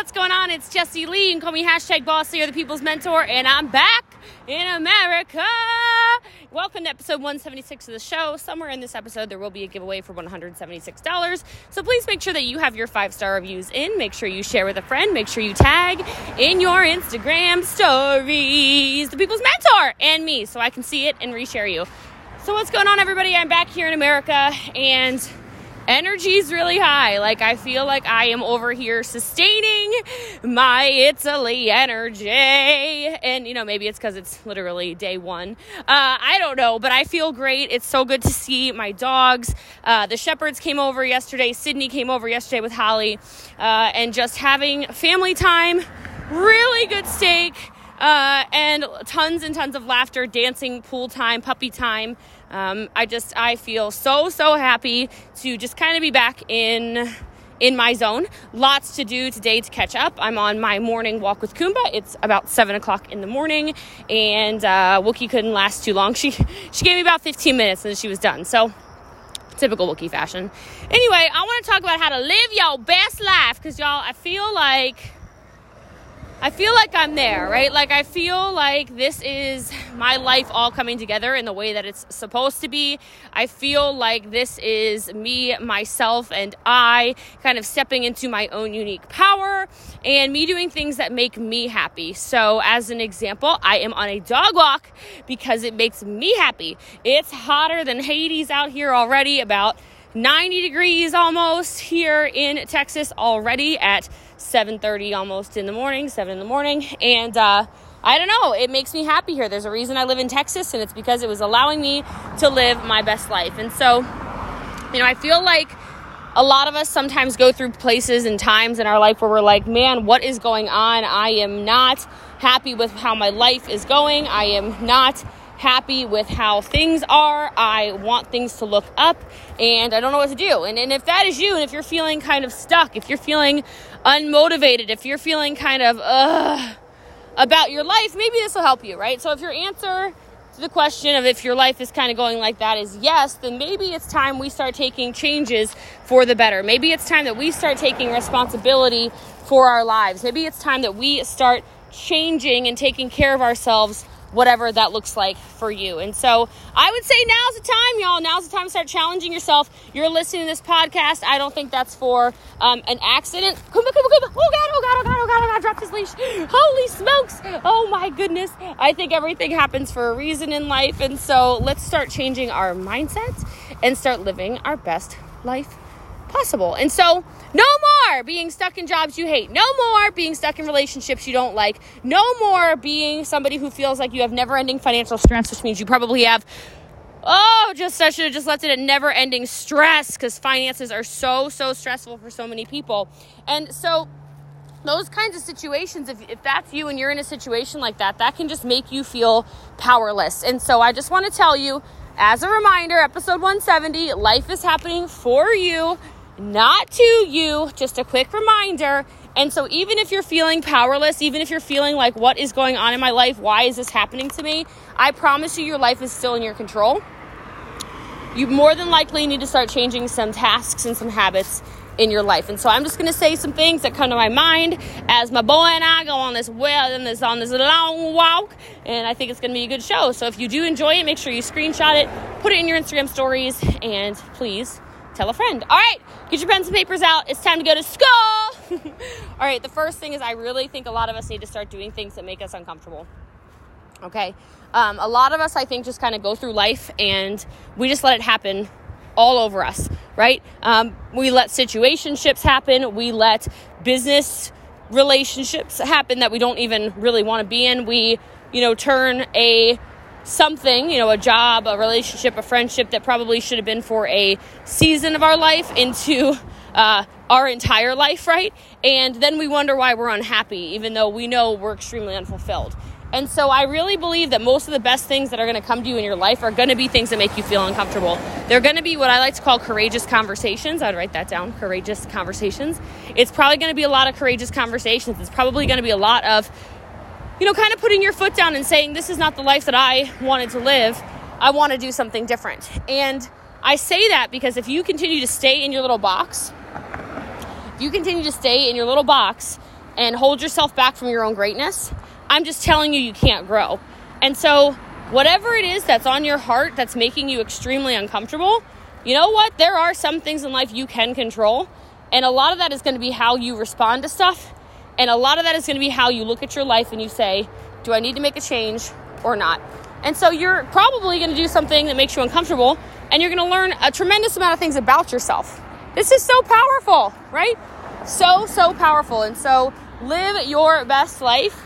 what's going on? It's Jesse Lee. You can call me hashtag boss or the people's mentor, and I'm back in America. Welcome to episode 176 of the show. Somewhere in this episode, there will be a giveaway for $176. So please make sure that you have your five star reviews in. Make sure you share with a friend. Make sure you tag in your Instagram stories the people's mentor and me so I can see it and reshare you. So, what's going on, everybody? I'm back here in America and energy's really high. Like I feel like I am over here sustaining my Italy energy. And you know, maybe it's because it's literally day one. Uh, I don't know, but I feel great. It's so good to see my dogs. Uh, the shepherds came over yesterday. Sydney came over yesterday with Holly, uh, and just having family time. Really good steak. Uh, and tons and tons of laughter, dancing, pool time, puppy time. Um, I just I feel so so happy to just kind of be back in in my zone. Lots to do today to catch up. I'm on my morning walk with Kumba. It's about seven o'clock in the morning, and uh, Wookie couldn't last too long. She she gave me about 15 minutes and she was done. So typical Wookie fashion. Anyway, I want to talk about how to live your best life because y'all, I feel like I feel like I'm there, right? Like I feel like this is my life all coming together in the way that it's supposed to be. I feel like this is me, myself, and I kind of stepping into my own unique power and me doing things that make me happy. So, as an example, I am on a dog walk because it makes me happy. It's hotter than Hades out here already, about 90 degrees almost here in Texas already at 7:30 almost in the morning, 7 in the morning, and uh, I don't know, it makes me happy here. There's a reason I live in Texas and it's because it was allowing me to live my best life. And so, you know, I feel like a lot of us sometimes go through places and times in our life where we're like, "Man, what is going on? I am not happy with how my life is going. I am not happy with how things are. I want things to look up and I don't know what to do. And, and if that is you, and if you're feeling kind of stuck, if you're feeling unmotivated, if you're feeling kind of uh, about your life, maybe this will help you, right? So if your answer to the question of if your life is kind of going like that is yes, then maybe it's time we start taking changes for the better. Maybe it's time that we start taking responsibility for our lives. Maybe it's time that we start changing and taking care of ourselves whatever that looks like for you. And so I would say now's the time, y'all. Now's the time to start challenging yourself. You're listening to this podcast. I don't think that's for um, an accident. Kumba, kumba, kumba. Oh God, oh God, oh God, oh God, oh God, drop his leash. Holy smokes. Oh my goodness. I think everything happens for a reason in life. And so let's start changing our mindset and start living our best life possible. And so, no more being stuck in jobs you hate. No more being stuck in relationships you don't like. No more being somebody who feels like you have never ending financial stress, which means you probably have. Oh, just I should have just left it at never ending stress because finances are so, so stressful for so many people. And so, those kinds of situations, if, if that's you and you're in a situation like that, that can just make you feel powerless. And so, I just want to tell you, as a reminder, episode 170, life is happening for you not to you. Just a quick reminder. And so, even if you're feeling powerless, even if you're feeling like, what is going on in my life? Why is this happening to me? I promise you, your life is still in your control. You more than likely need to start changing some tasks and some habits in your life. And so I'm just going to say some things that come to my mind as my boy and I go on this well and this on this long walk. And I think it's going to be a good show. So if you do enjoy it, make sure you screenshot it, put it in your Instagram stories, and please tell a friend. All right, get your pens and papers out. It's time to go to school. All right, the first thing is I really think a lot of us need to start doing things that make us uncomfortable. Okay, um, a lot of us, I think, just kind of go through life and we just let it happen all over us, right? Um, we let situationships happen, we let business relationships happen that we don't even really want to be in. We, you know, turn a something, you know, a job, a relationship, a friendship that probably should have been for a season of our life into uh, our entire life, right? And then we wonder why we're unhappy, even though we know we're extremely unfulfilled. And so I really believe that most of the best things that are going to come to you in your life are going to be things that make you feel uncomfortable. They're going to be what I like to call courageous conversations. I'd write that down courageous conversations. It's probably going to be a lot of courageous conversations. It's probably going to be a lot of you know, kind of putting your foot down and saying, this is not the life that I wanted to live. I want to do something different. And I say that because if you continue to stay in your little box, if you continue to stay in your little box, and hold yourself back from your own greatness. I'm just telling you, you can't grow. And so, whatever it is that's on your heart that's making you extremely uncomfortable, you know what? There are some things in life you can control. And a lot of that is going to be how you respond to stuff. And a lot of that is going to be how you look at your life and you say, do I need to make a change or not? And so you're probably going to do something that makes you uncomfortable and you're going to learn a tremendous amount of things about yourself. This is so powerful, right? So, so powerful. And so live your best life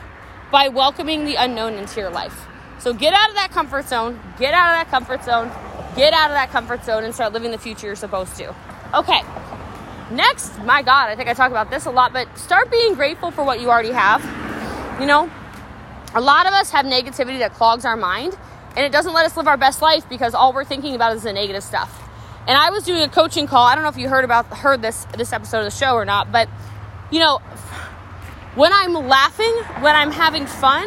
by welcoming the unknown into your life. So get out of that comfort zone, get out of that comfort zone, get out of that comfort zone and start living the future you're supposed to. Okay. Next, my God, I think I talk about this a lot, but start being grateful for what you already have. You know, a lot of us have negativity that clogs our mind and it doesn't let us live our best life because all we're thinking about is the negative stuff. And I was doing a coaching call. I don't know if you heard about heard this this episode of the show or not, but you know, when I'm laughing, when I'm having fun,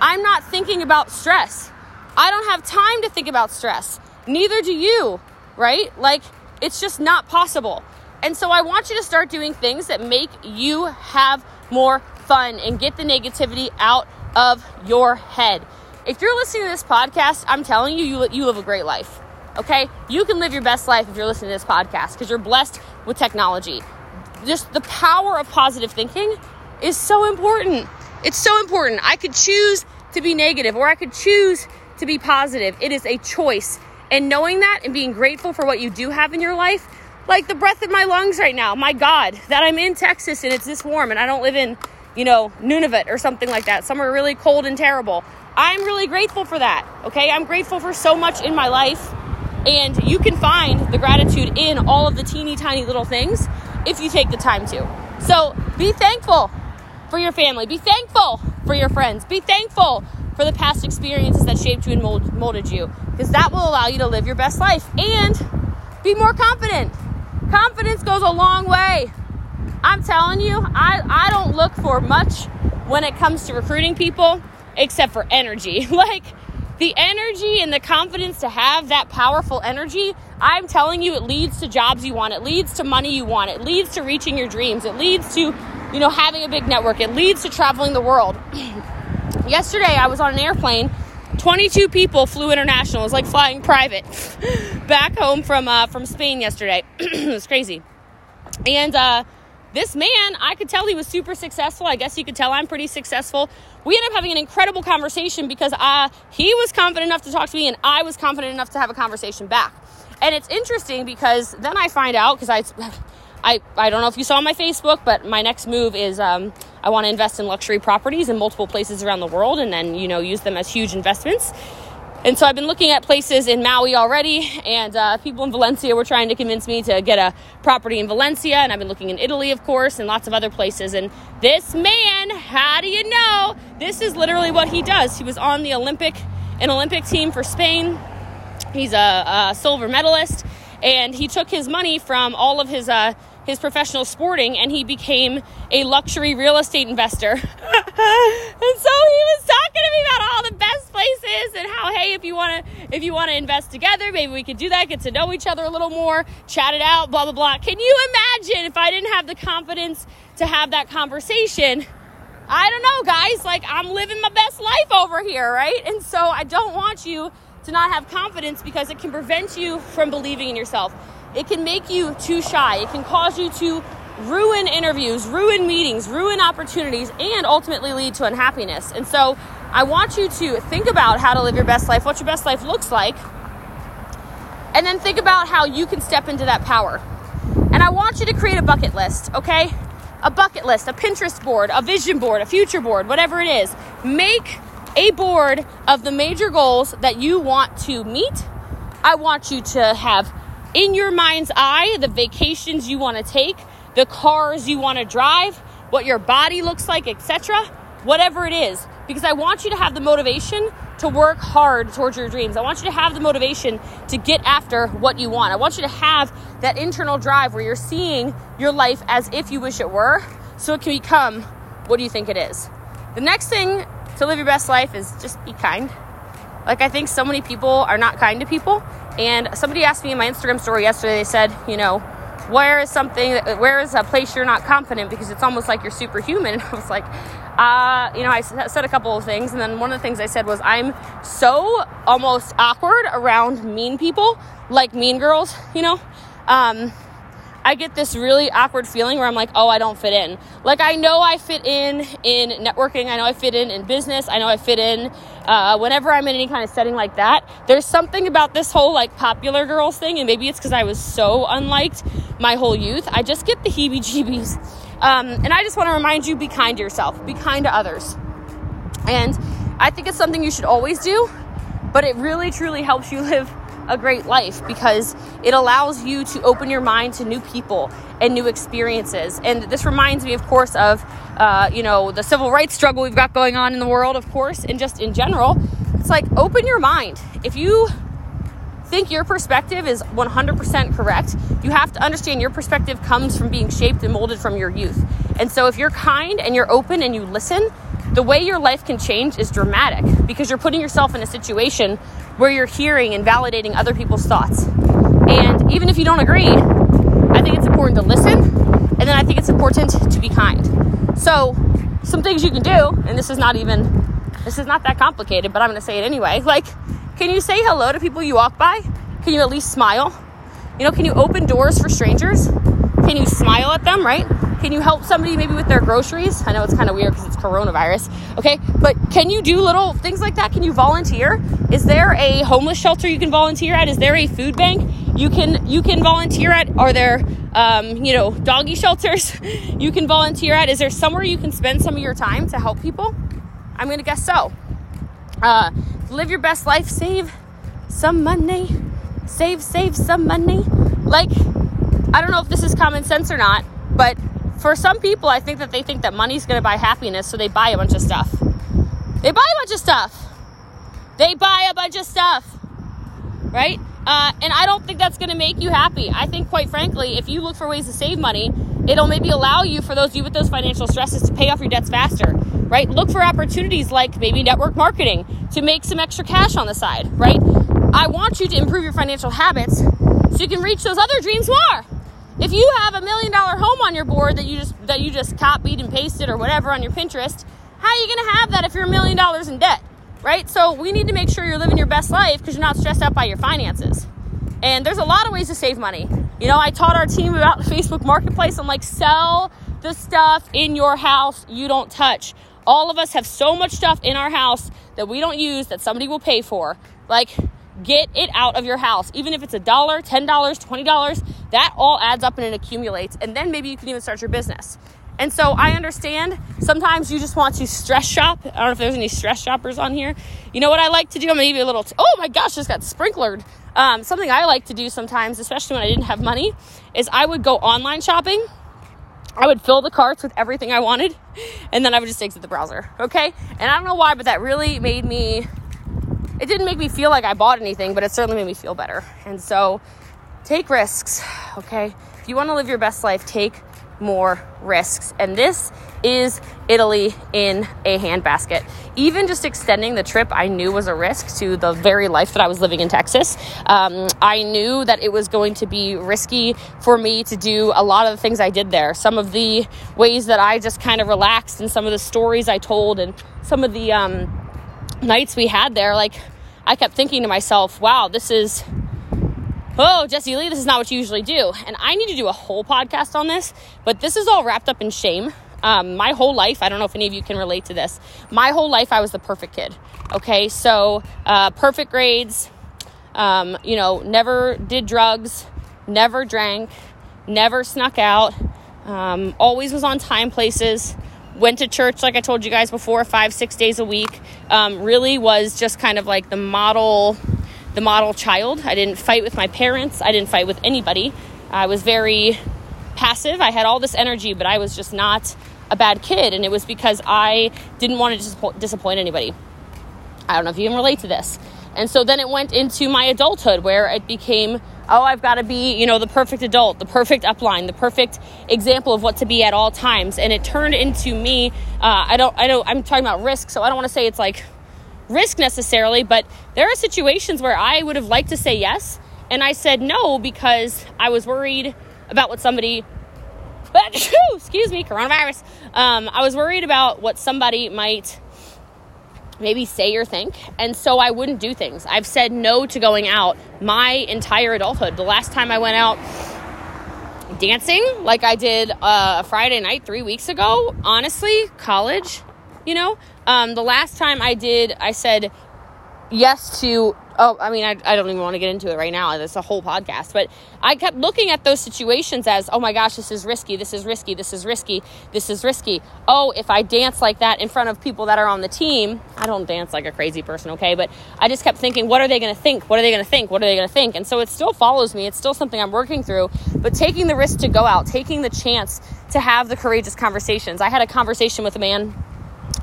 I'm not thinking about stress. I don't have time to think about stress. Neither do you, right? Like it's just not possible. And so I want you to start doing things that make you have more fun and get the negativity out of your head. If you're listening to this podcast, I'm telling you, you, you live a great life. Okay? You can live your best life if you're listening to this podcast because you're blessed with technology. Just the power of positive thinking is so important. It's so important. I could choose to be negative or I could choose to be positive. It is a choice. And knowing that and being grateful for what you do have in your life, like the breath in my lungs right now, my God, that I'm in Texas and it's this warm and I don't live in, you know, Nunavut or something like that, somewhere really cold and terrible. I'm really grateful for that, okay? I'm grateful for so much in my life. And you can find the gratitude in all of the teeny tiny little things if you take the time to. So be thankful for your family, be thankful for your friends, be thankful for the past experiences that shaped you and mold, molded you, because that will allow you to live your best life and be more confident. Confidence goes a long way. I'm telling you, I, I don't look for much when it comes to recruiting people except for energy. like the energy and the confidence to have that powerful energy, I'm telling you, it leads to jobs you want, it leads to money you want, it leads to reaching your dreams, it leads to, you know, having a big network, it leads to traveling the world. Yesterday, I was on an airplane. 22 people flew international. It was like flying private back home from uh, from Spain yesterday. it was crazy. And uh, this man, I could tell he was super successful. I guess you could tell I'm pretty successful. We ended up having an incredible conversation because uh, he was confident enough to talk to me, and I was confident enough to have a conversation back. And it's interesting because then I find out because I I, I don't know if you saw my Facebook, but my next move is um, I want to invest in luxury properties in multiple places around the world and then, you know, use them as huge investments. And so I've been looking at places in Maui already, and uh, people in Valencia were trying to convince me to get a property in Valencia, and I've been looking in Italy, of course, and lots of other places. And this man, how do you know? This is literally what he does. He was on the Olympic, an Olympic team for Spain. He's a, a silver medalist, and he took his money from all of his uh, his professional sporting and he became a luxury real estate investor. and so he was talking to me about all the best places and how hey if you want to if you want to invest together maybe we could do that get to know each other a little more chat it out blah blah blah. Can you imagine if i didn't have the confidence to have that conversation? I don't know guys. Like i'm living my best life over here right? And so i don't want you to not have confidence because it can prevent you from believing in yourself it can make you too shy. It can cause you to ruin interviews, ruin meetings, ruin opportunities, and ultimately lead to unhappiness. And so I want you to think about how to live your best life, what your best life looks like, and then think about how you can step into that power. And I want you to create a bucket list, okay? A bucket list, a Pinterest board, a vision board, a future board, whatever it is. Make a board of the major goals that you want to meet. I want you to have in your mind's eye the vacations you want to take, the cars you want to drive, what your body looks like, etc. Whatever it is, because I want you to have the motivation to work hard towards your dreams. I want you to have the motivation to get after what you want. I want you to have that internal drive where you're seeing your life as if you wish it were, so it can become what do you think it is. The next thing to live your best life is just be kind. Like, I think so many people are not kind to people. And somebody asked me in my Instagram story yesterday, they said, you know, where is something where is a place you're not confident because it's almost like you're superhuman and i was like uh, you know i said a couple of things and then one of the things i said was i'm so almost awkward around mean people like mean girls you know um, I get this really awkward feeling where I'm like, oh, I don't fit in. Like, I know I fit in in networking. I know I fit in in business. I know I fit in uh, whenever I'm in any kind of setting like that. There's something about this whole like popular girls thing, and maybe it's because I was so unliked my whole youth. I just get the heebie jeebies. Um, and I just want to remind you be kind to yourself, be kind to others. And I think it's something you should always do, but it really truly helps you live a great life because it allows you to open your mind to new people and new experiences. And this reminds me, of course, of uh, you know the civil rights struggle we've got going on in the world, of course, and just in general. It's like open your mind. If you think your perspective is 100% correct, you have to understand your perspective comes from being shaped and molded from your youth. And so if you're kind and you're open and you listen, the way your life can change is dramatic because you're putting yourself in a situation where you're hearing and validating other people's thoughts. And even if you don't agree, I think it's important to listen, and then I think it's important to be kind. So, some things you can do, and this is not even this is not that complicated, but I'm to say it anyway. Like, can you say hello to people you walk by? Can you at least smile? You know, can you open doors for strangers? Can you smile at them, right? Can you help somebody maybe with their groceries? I know it's kind of weird because it's coronavirus, okay? But can you do little things like that? Can you volunteer? Is there a homeless shelter you can volunteer at? Is there a food bank you can you can volunteer at? Are there um, you know doggy shelters you can volunteer at? Is there somewhere you can spend some of your time to help people? I'm gonna guess so. Uh, live your best life. Save some money. Save save some money. Like I don't know if this is common sense or not, but for some people, I think that they think that money's going to buy happiness, so they buy a bunch of stuff. They buy a bunch of stuff. They buy a bunch of stuff, right? Uh, and I don't think that's going to make you happy. I think, quite frankly, if you look for ways to save money, it'll maybe allow you, for those of you with those financial stresses, to pay off your debts faster, right? Look for opportunities like maybe network marketing to make some extra cash on the side, right? I want you to improve your financial habits so you can reach those other dreams more. If you have a million dollar home on your board that you just that you just copied and pasted or whatever on your Pinterest, how are you going to have that if you're a million dollars in debt? Right? So we need to make sure you're living your best life because you're not stressed out by your finances. And there's a lot of ways to save money. You know, I taught our team about Facebook Marketplace. I'm like, sell the stuff in your house you don't touch. All of us have so much stuff in our house that we don't use that somebody will pay for. Like, get it out of your house. Even if it's a dollar, $10, $20, that all adds up and it accumulates. And then maybe you can even start your business. And so I understand sometimes you just want to stress shop. I don't know if there's any stress shoppers on here. You know what I like to do? I'm gonna give you a little, t- oh my gosh, just got sprinklered. Um, something I like to do sometimes, especially when I didn't have money, is I would go online shopping. I would fill the carts with everything I wanted, and then I would just exit the browser. Okay? And I don't know why, but that really made me it didn't make me feel like I bought anything, but it certainly made me feel better. And so take risks, okay? If you want to live your best life, take more risks. And this is Italy in a handbasket. Even just extending the trip, I knew was a risk to the very life that I was living in Texas. Um, I knew that it was going to be risky for me to do a lot of the things I did there. Some of the ways that I just kind of relaxed, and some of the stories I told, and some of the um, nights we had there, like I kept thinking to myself, wow, this is, oh, Jesse Lee, this is not what you usually do. And I need to do a whole podcast on this, but this is all wrapped up in shame. Um, my whole life, I don't know if any of you can relate to this. My whole life, I was the perfect kid. Okay, so uh, perfect grades, um, you know, never did drugs, never drank, never snuck out, um, always was on time places went to church like i told you guys before five six days a week um, really was just kind of like the model the model child. I didn't fight with my parents. I didn't fight with anybody. I was very passive. I had all this energy but i was just not a bad kid. And it was because i didn't want to disappoint anybody. I don't know if you can relate to this and so then it went into my adulthood where it became oh, I've got to be, you know, the perfect adult, the perfect upline, the perfect example of what to be at all times. And it turned into me, uh, I don't, I know I'm talking about risk, so I don't want to say it's like risk necessarily, but there are situations where I would have liked to say yes. And I said no because I was worried about what somebody excuse me, coronavirus. Um, I was worried about what somebody might maybe say or think. And so I wouldn't do things. I've said no to going out my entire adulthood. The last time I went out dancing, like I did uh, Friday night three weeks ago, honestly, college, you know, um, the last time I did, I said yes to oh i mean I, I don't even want to get into it right now. It's a whole podcast. But i kept looking at those situations as oh my gosh this is risky this is risky this is risky this is risky. Oh if i dance like that in front of people that are on the team i don't dance like a crazy person okay? But i just kept thinking what are they going to think? What are they going to think? What are they going to think? And so it still follows me. It's still something i'm working through. But taking the risk to go out taking the chance to have the courageous conversations. I had a conversation with a man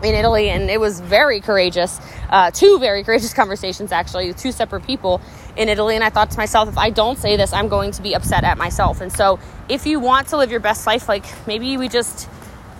in Italy, and it was very courageous. Uh, two very courageous conversations, actually, two separate people in Italy. And I thought to myself, if I don't say this, I'm going to be upset at myself. And so, if you want to live your best life, like maybe we just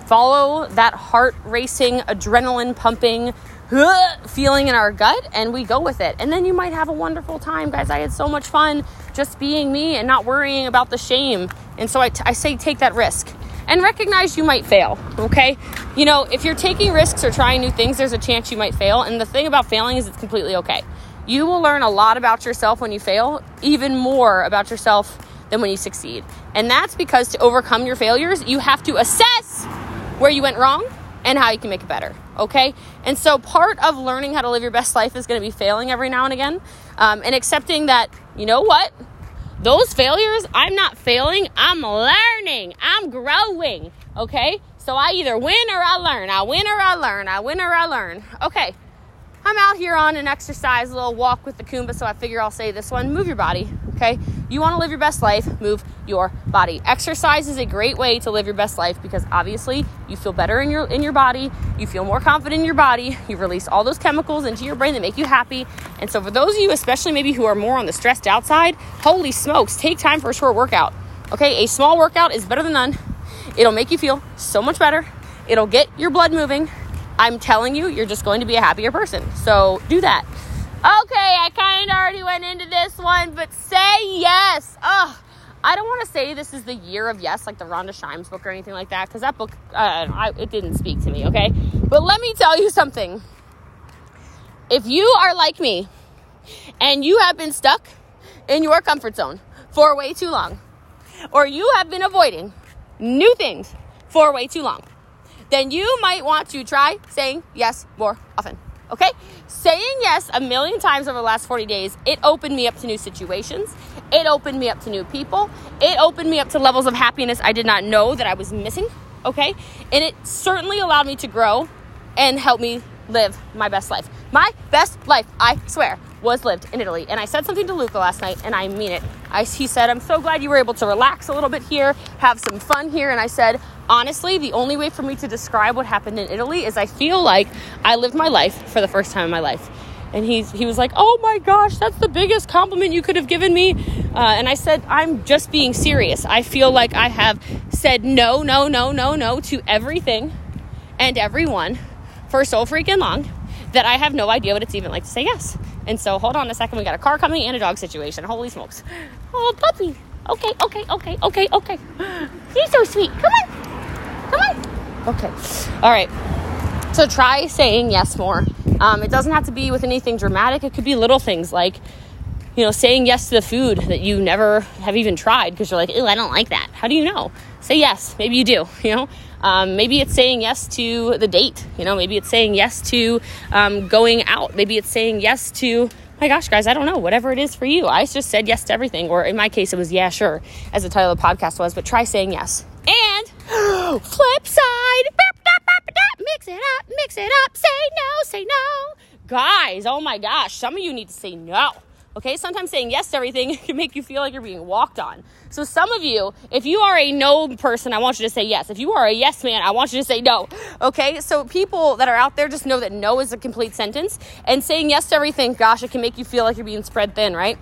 follow that heart racing, adrenaline pumping feeling in our gut and we go with it. And then you might have a wonderful time, guys. I had so much fun just being me and not worrying about the shame. And so I, t- I say take that risk and recognize you might fail, okay? You know, if you're taking risks or trying new things, there's a chance you might fail. And the thing about failing is it's completely okay. You will learn a lot about yourself when you fail, even more about yourself than when you succeed. And that's because to overcome your failures, you have to assess where you went wrong and how you can make it better, okay? And so part of learning how to live your best life is gonna be failing every now and again um, and accepting that, you know what? Those failures, I'm not failing, I'm learning, I'm growing. Okay? So I either win or I learn. I win or I learn. I win or I learn. Okay. I'm out here on an exercise, a little walk with the Kumba, so I figure I'll say this one move your body. Okay? You want to live your best life, move your body. Exercise is a great way to live your best life because obviously you feel better in your in your body, you feel more confident in your body, you release all those chemicals into your brain that make you happy. And so for those of you especially maybe who are more on the stressed out side, holy smokes, take time for a short workout. Okay? A small workout is better than none. It'll make you feel so much better. It'll get your blood moving. I'm telling you, you're just going to be a happier person. So do that. Okay, I kind of already went into this one, but say yes. Ugh. I don't want to say this is the year of yes, like the Rhonda Shimes book or anything like that, because that book, uh, I, it didn't speak to me, okay? But let me tell you something. If you are like me and you have been stuck in your comfort zone for way too long, or you have been avoiding new things for way too long, then you might want to try saying yes more often. Okay? Saying yes a million times over the last 40 days, it opened me up to new situations. It opened me up to new people. It opened me up to levels of happiness I did not know that I was missing. Okay? And it certainly allowed me to grow and help me live my best life. My best life, I swear, was lived in Italy. And I said something to Luca last night, and I mean it. I, he said, I'm so glad you were able to relax a little bit here, have some fun here. And I said, honestly, the only way for me to describe what happened in Italy is I feel like I lived my life for the first time in my life. And he's, he was like, Oh my gosh, that's the biggest compliment you could have given me. Uh, and I said, I'm just being serious. I feel like I have said no, no, no, no, no to everything and everyone for so freaking long that I have no idea what it's even like to say yes. And so, hold on a second. We got a car coming and a dog situation. Holy smokes. Oh, puppy. Okay, okay, okay, okay, okay. He's so sweet. Come on. Come on. Okay. All right. So, try saying yes more. Um, it doesn't have to be with anything dramatic, it could be little things like, you know, saying yes to the food that you never have even tried because you're like, oh, I don't like that. How do you know? Say yes. Maybe you do, you know? Um, maybe it's saying yes to the date. You know, maybe it's saying yes to um, going out. Maybe it's saying yes to, my gosh, guys, I don't know, whatever it is for you. I just said yes to everything. Or in my case, it was yeah, sure, as the title of the podcast was, but try saying yes. And flip side, mix it up, mix it up, say no, say no. Guys, oh my gosh, some of you need to say no. Okay, sometimes saying yes to everything can make you feel like you're being walked on. So, some of you, if you are a no person, I want you to say yes. If you are a yes man, I want you to say no. Okay, so people that are out there just know that no is a complete sentence. And saying yes to everything, gosh, it can make you feel like you're being spread thin, right?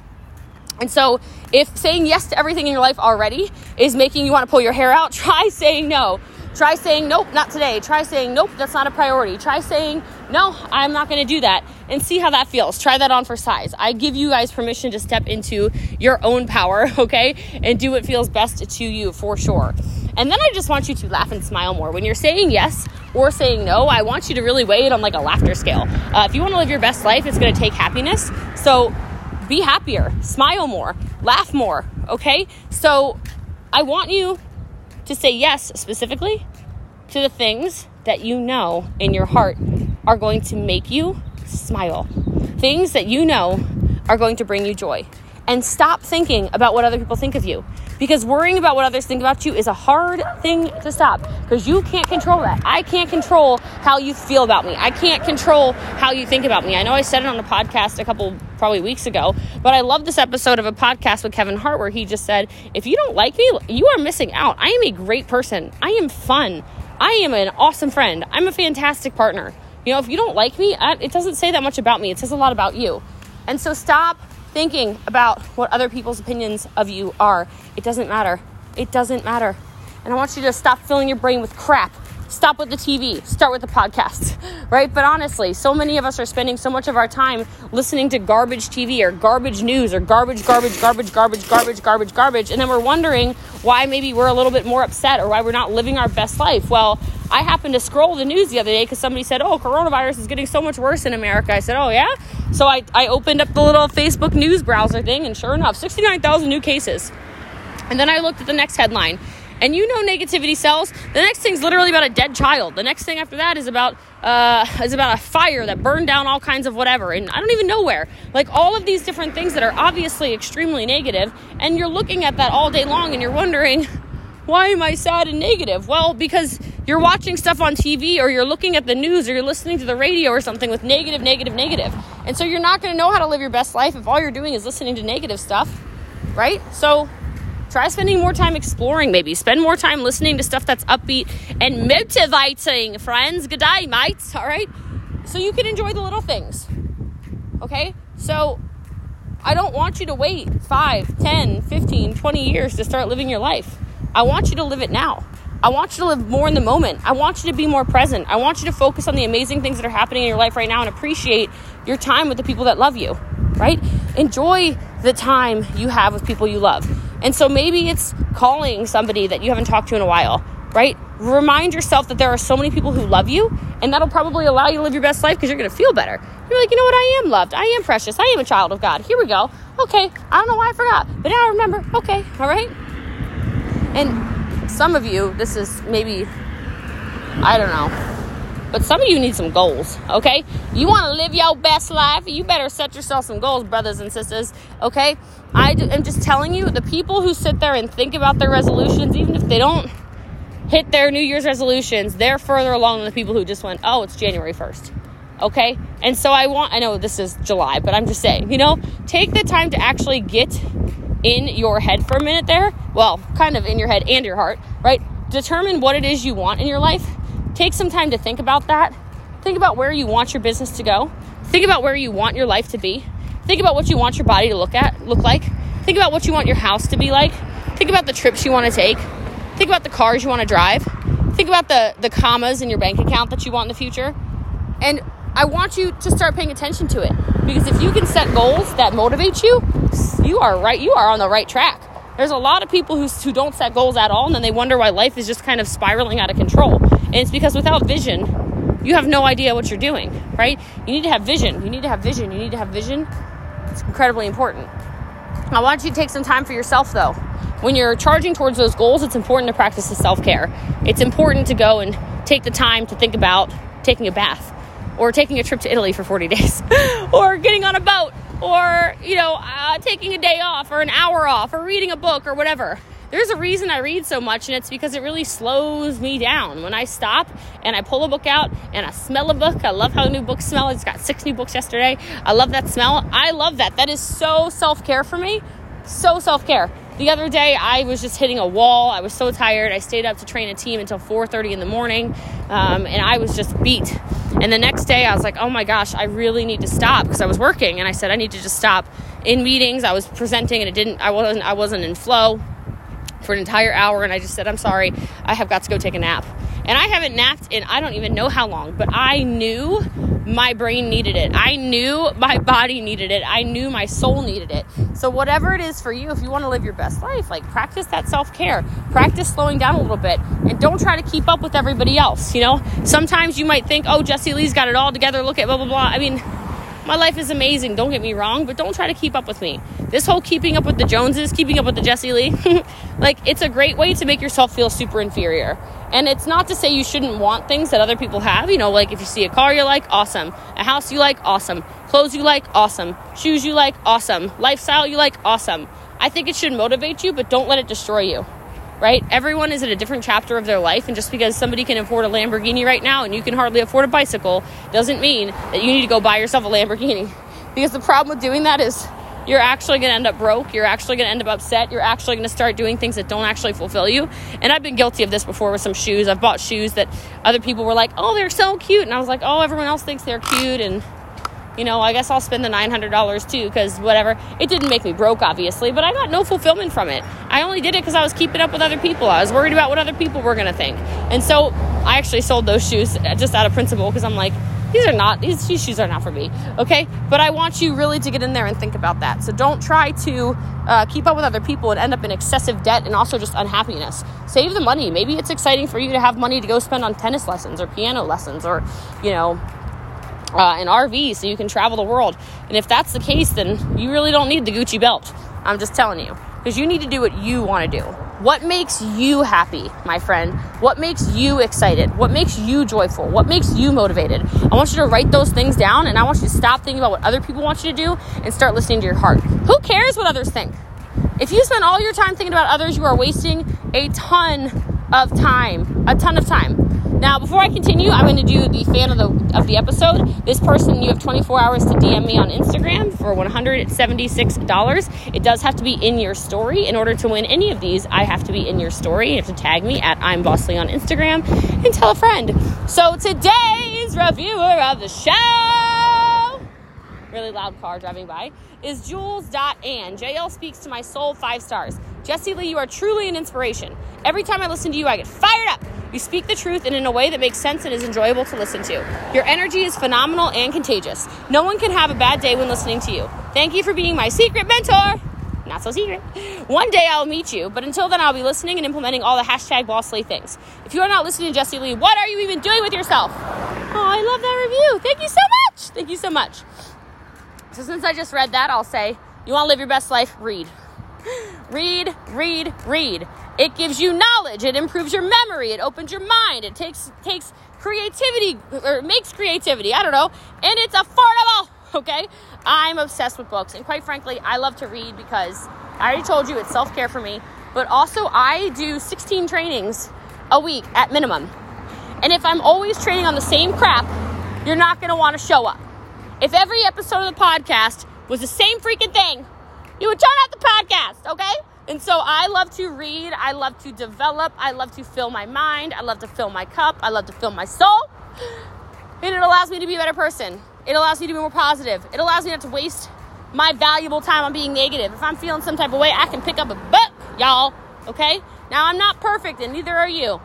And so, if saying yes to everything in your life already is making you want to pull your hair out, try saying no. Try saying, nope, not today. Try saying, nope, that's not a priority. Try saying, no, I'm not going to do that and see how that feels. Try that on for size. I give you guys permission to step into your own power, okay? And do what feels best to you for sure. And then I just want you to laugh and smile more. When you're saying yes or saying no, I want you to really weigh it on like a laughter scale. Uh, if you want to live your best life, it's going to take happiness. So be happier, smile more, laugh more, okay? So I want you to say yes specifically to the things that you know in your heart are going to make you smile. Things that you know are going to bring you joy. And stop thinking about what other people think of you. Because worrying about what others think about you is a hard thing to stop because you can't control that. I can't control how you feel about me. I can't control how you think about me. I know I said it on a podcast a couple probably weeks ago, but I love this episode of a podcast with Kevin Hart where he just said, "If you don't like me, you are missing out. I am a great person. I am fun. I am an awesome friend. I'm a fantastic partner. You know, if you don't like me, it doesn't say that much about me. It says a lot about you. And so stop thinking about what other people's opinions of you are. It doesn't matter. It doesn't matter. And I want you to stop filling your brain with crap. Stop with the TV, start with the podcast, right? But honestly, so many of us are spending so much of our time listening to garbage TV or garbage news or garbage, garbage, garbage, garbage, garbage, garbage, garbage. And then we're wondering why maybe we're a little bit more upset or why we're not living our best life. Well, I happened to scroll the news the other day because somebody said, oh, coronavirus is getting so much worse in America. I said, oh, yeah? So I, I opened up the little Facebook news browser thing, and sure enough, 69,000 new cases. And then I looked at the next headline. And you know negativity sells. The next thing's literally about a dead child. The next thing after that is about uh, is about a fire that burned down all kinds of whatever, and I don't even know where. Like all of these different things that are obviously extremely negative, and you're looking at that all day long, and you're wondering, why am I sad and negative? Well, because you're watching stuff on TV or you're looking at the news or you're listening to the radio or something with negative, negative, negative. And so you're not going to know how to live your best life if all you're doing is listening to negative stuff, right? So try spending more time exploring, maybe. Spend more time listening to stuff that's upbeat and motivating, friends. Good day, mates, all right? So you can enjoy the little things, okay? So I don't want you to wait 5, 10, 15, 20 years to start living your life. I want you to live it now. I want you to live more in the moment. I want you to be more present. I want you to focus on the amazing things that are happening in your life right now and appreciate your time with the people that love you, right? Enjoy the time you have with people you love. And so maybe it's calling somebody that you haven't talked to in a while, right? Remind yourself that there are so many people who love you, and that'll probably allow you to live your best life because you're going to feel better. You're like, you know what? I am loved. I am precious. I am a child of God. Here we go. Okay. I don't know why I forgot, but now I remember. Okay. All right. And some of you, this is maybe, I don't know, but some of you need some goals, okay? You want to live your best life, you better set yourself some goals, brothers and sisters, okay? I am just telling you, the people who sit there and think about their resolutions, even if they don't hit their New Year's resolutions, they're further along than the people who just went, oh, it's January 1st. Okay? And so I want, I know this is July, but I'm just saying, you know, take the time to actually get in your head for a minute there. Well, kind of in your head and your heart, right? Determine what it is you want in your life. Take some time to think about that. Think about where you want your business to go. Think about where you want your life to be. Think about what you want your body to look at, look like. Think about what you want your house to be like. Think about the trips you want to take. Think about the cars you want to drive. Think about the the commas in your bank account that you want in the future. And I want you to start paying attention to it because if you can set goals that motivate you, you are right. You are on the right track. There's a lot of people who, who don't set goals at all and then they wonder why life is just kind of spiraling out of control. And it's because without vision, you have no idea what you're doing, right? You need to have vision. You need to have vision. You need to have vision. It's incredibly important. I want you to take some time for yourself though. When you're charging towards those goals, it's important to practice the self care. It's important to go and take the time to think about taking a bath or taking a trip to Italy for 40 days, or getting on a boat, or, you know, uh, taking a day off, or an hour off, or reading a book, or whatever. There's a reason I read so much, and it's because it really slows me down. When I stop and I pull a book out and I smell a book, I love how new books smell. I just got six new books yesterday. I love that smell. I love that. That is so self care for me. So self care. The other day, I was just hitting a wall. I was so tired. I stayed up to train a team until 4:30 in the morning, um, and I was just beat. And the next day, I was like, "Oh my gosh, I really need to stop," because I was working, and I said I need to just stop. In meetings, I was presenting, and it didn't. I wasn't. I wasn't in flow for an entire hour, and I just said, "I'm sorry. I have got to go take a nap." And I haven't napped in I don't even know how long, but I knew my brain needed it. I knew my body needed it. I knew my soul needed it. So, whatever it is for you, if you want to live your best life, like practice that self care, practice slowing down a little bit, and don't try to keep up with everybody else. You know, sometimes you might think, oh, Jesse Lee's got it all together. Look at blah, blah, blah. I mean, my life is amazing, don't get me wrong, but don't try to keep up with me. This whole keeping up with the Joneses, keeping up with the Jesse Lee, like it's a great way to make yourself feel super inferior. And it's not to say you shouldn't want things that other people have. You know, like if you see a car you like, awesome. A house you like, awesome. Clothes you like, awesome. Shoes you like, awesome. Lifestyle you like, awesome. I think it should motivate you, but don't let it destroy you right? Everyone is at a different chapter of their life, and just because somebody can afford a Lamborghini right now and you can hardly afford a bicycle doesn't mean that you need to go buy yourself a Lamborghini. Because the problem with doing that is you're actually going to end up broke. You're actually going to end up upset. You're actually going to start doing things that don't actually fulfill you. And I've been guilty of this before with some shoes. I've bought shoes that other people were like, oh, they're so cute. And I was like, oh, everyone else thinks they're cute. And you know, I guess I'll spend the $900 too because whatever. It didn't make me broke, obviously, but I got no fulfillment from it. I only did it because I was keeping up with other people. I was worried about what other people were going to think. And so I actually sold those shoes just out of principle because I'm like, these are not, these, these shoes are not for me. Okay. But I want you really to get in there and think about that. So don't try to uh, keep up with other people and end up in excessive debt and also just unhappiness. Save the money. Maybe it's exciting for you to have money to go spend on tennis lessons or piano lessons or, you know, uh, an RV so you can travel the world. And if that's the case, then you really don't need the Gucci belt. I'm just telling you. Because you need to do what you want to do. What makes you happy, my friend? What makes you excited? What makes you joyful? What makes you motivated? I want you to write those things down and I want you to stop thinking about what other people want you to do and start listening to your heart. Who cares what others think? If you spend all your time thinking about others, you are wasting a ton of time. A ton of time. Now, before I continue, I'm going to do the fan of the of the episode. This person, you have 24 hours to DM me on Instagram for $176. It does have to be in your story. In order to win any of these, I have to be in your story. You have to tag me at I'm Bossly on Instagram and tell a friend. So today's reviewer of the show, really loud car driving by, is Jules.Ann. JL speaks to my soul five stars. Jesse Lee, you are truly an inspiration. Every time I listen to you, I get fired up. You speak the truth and in a way that makes sense and is enjoyable to listen to. Your energy is phenomenal and contagious. No one can have a bad day when listening to you. Thank you for being my secret mentor. Not so secret. One day I'll meet you, but until then I'll be listening and implementing all the hashtag bossly things. If you are not listening to Jesse Lee, what are you even doing with yourself? Oh, I love that review. Thank you so much. Thank you so much. So since I just read that, I'll say, you want to live your best life? Read. Read, read, read. It gives you knowledge. It improves your memory. It opens your mind. It takes takes creativity or makes creativity. I don't know. And it's affordable. Okay? I'm obsessed with books. And quite frankly, I love to read because I already told you it's self-care for me. But also I do 16 trainings a week at minimum. And if I'm always training on the same crap, you're not going to want to show up. If every episode of the podcast was the same freaking thing, you would turn off the podcast, okay? And so I love to read, I love to develop, I love to fill my mind, I love to fill my cup, I love to fill my soul. And it allows me to be a better person. It allows me to be more positive. It allows me not to waste my valuable time on being negative. If I'm feeling some type of way, I can pick up a book, y'all. Okay? Now I'm not perfect and neither are you.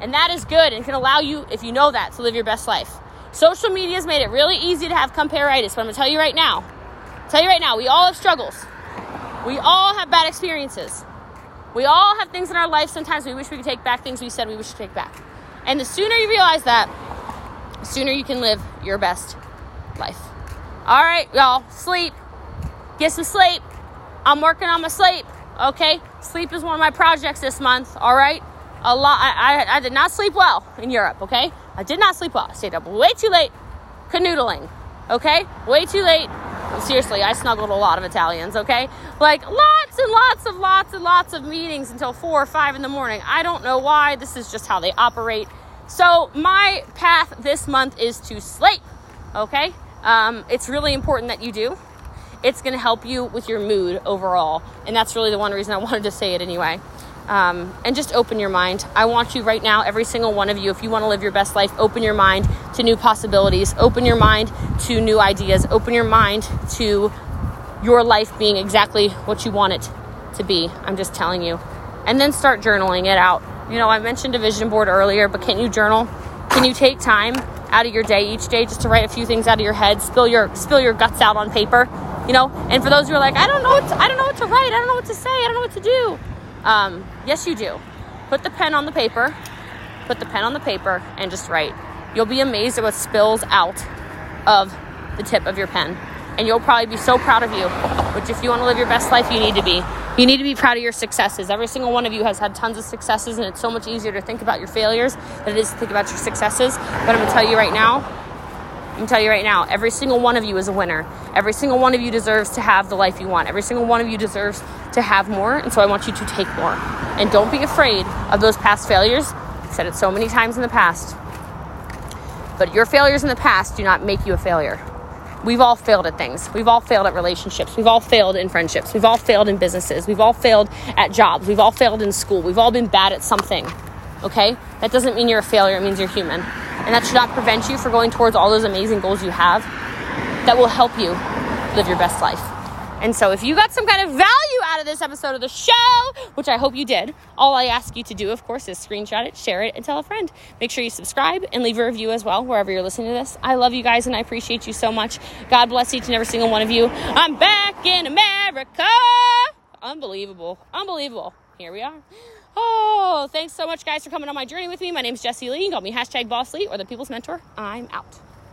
And that is good and can allow you, if you know that, to live your best life. Social media has made it really easy to have comparatitis, but I'm gonna tell you right now. Tell you right now, we all have struggles. We all have bad experiences. We all have things in our life sometimes we wish we could take back, things we said we wish to take back. And the sooner you realize that, the sooner you can live your best life. All right, y'all, sleep. Get some sleep. I'm working on my sleep. Okay, sleep is one of my projects this month. All right, a lot. I, I, I did not sleep well in Europe. Okay, I did not sleep well. I stayed up way too late, canoodling. Okay, way too late seriously, I snuggled a lot of Italians, okay? Like lots and lots of lots and lots of meetings until four or five in the morning. I don't know why. This is just how they operate. So, my path this month is to sleep, okay? Um, it's really important that you do. It's going to help you with your mood overall. And that's really the one reason I wanted to say it anyway um, and just open your mind. I want you right now, every single one of you, if you want to live your best life, open your mind to new possibilities, open your mind to new ideas, open your mind to your life being exactly what you want it to be. I'm just telling you. And then start journaling it out. You know, I mentioned a vision board earlier, but can you journal? Can you take time out of your day each day just to write a few things out of your head, spill your spill your guts out on paper, you know? And for those who are like, I don't know what to, I don't know what to write, I don't know what to say, I don't know what to do. Um, yes, you do. Put the pen on the paper, put the pen on the paper, and just write. You'll be amazed at what spills out of the tip of your pen. And you'll probably be so proud of you, which if you want to live your best life, you need to be. You need to be proud of your successes. Every single one of you has had tons of successes, and it's so much easier to think about your failures than it is to think about your successes. But I'm going to tell you right now, To tell you right now, every single one of you is a winner. Every single one of you deserves to have the life you want. Every single one of you deserves to have more, and so I want you to take more. And don't be afraid of those past failures. I've said it so many times in the past. But your failures in the past do not make you a failure. We've all failed at things. We've all failed at relationships. We've all failed in friendships. We've all failed in businesses. We've all failed at jobs. We've all failed in school. We've all been bad at something. Okay? That doesn't mean you're a failure, it means you're human. And that should not prevent you from going towards all those amazing goals you have that will help you live your best life. And so, if you got some kind of value out of this episode of the show, which I hope you did, all I ask you to do, of course, is screenshot it, share it, and tell a friend. Make sure you subscribe and leave a review as well, wherever you're listening to this. I love you guys and I appreciate you so much. God bless each and every single one of you. I'm back in America. Unbelievable. Unbelievable. Here we are. Oh, thanks so much, guys, for coming on my journey with me. My name's Jesse Lee. You can call me hashtag Boss Lee or the People's Mentor. I'm out.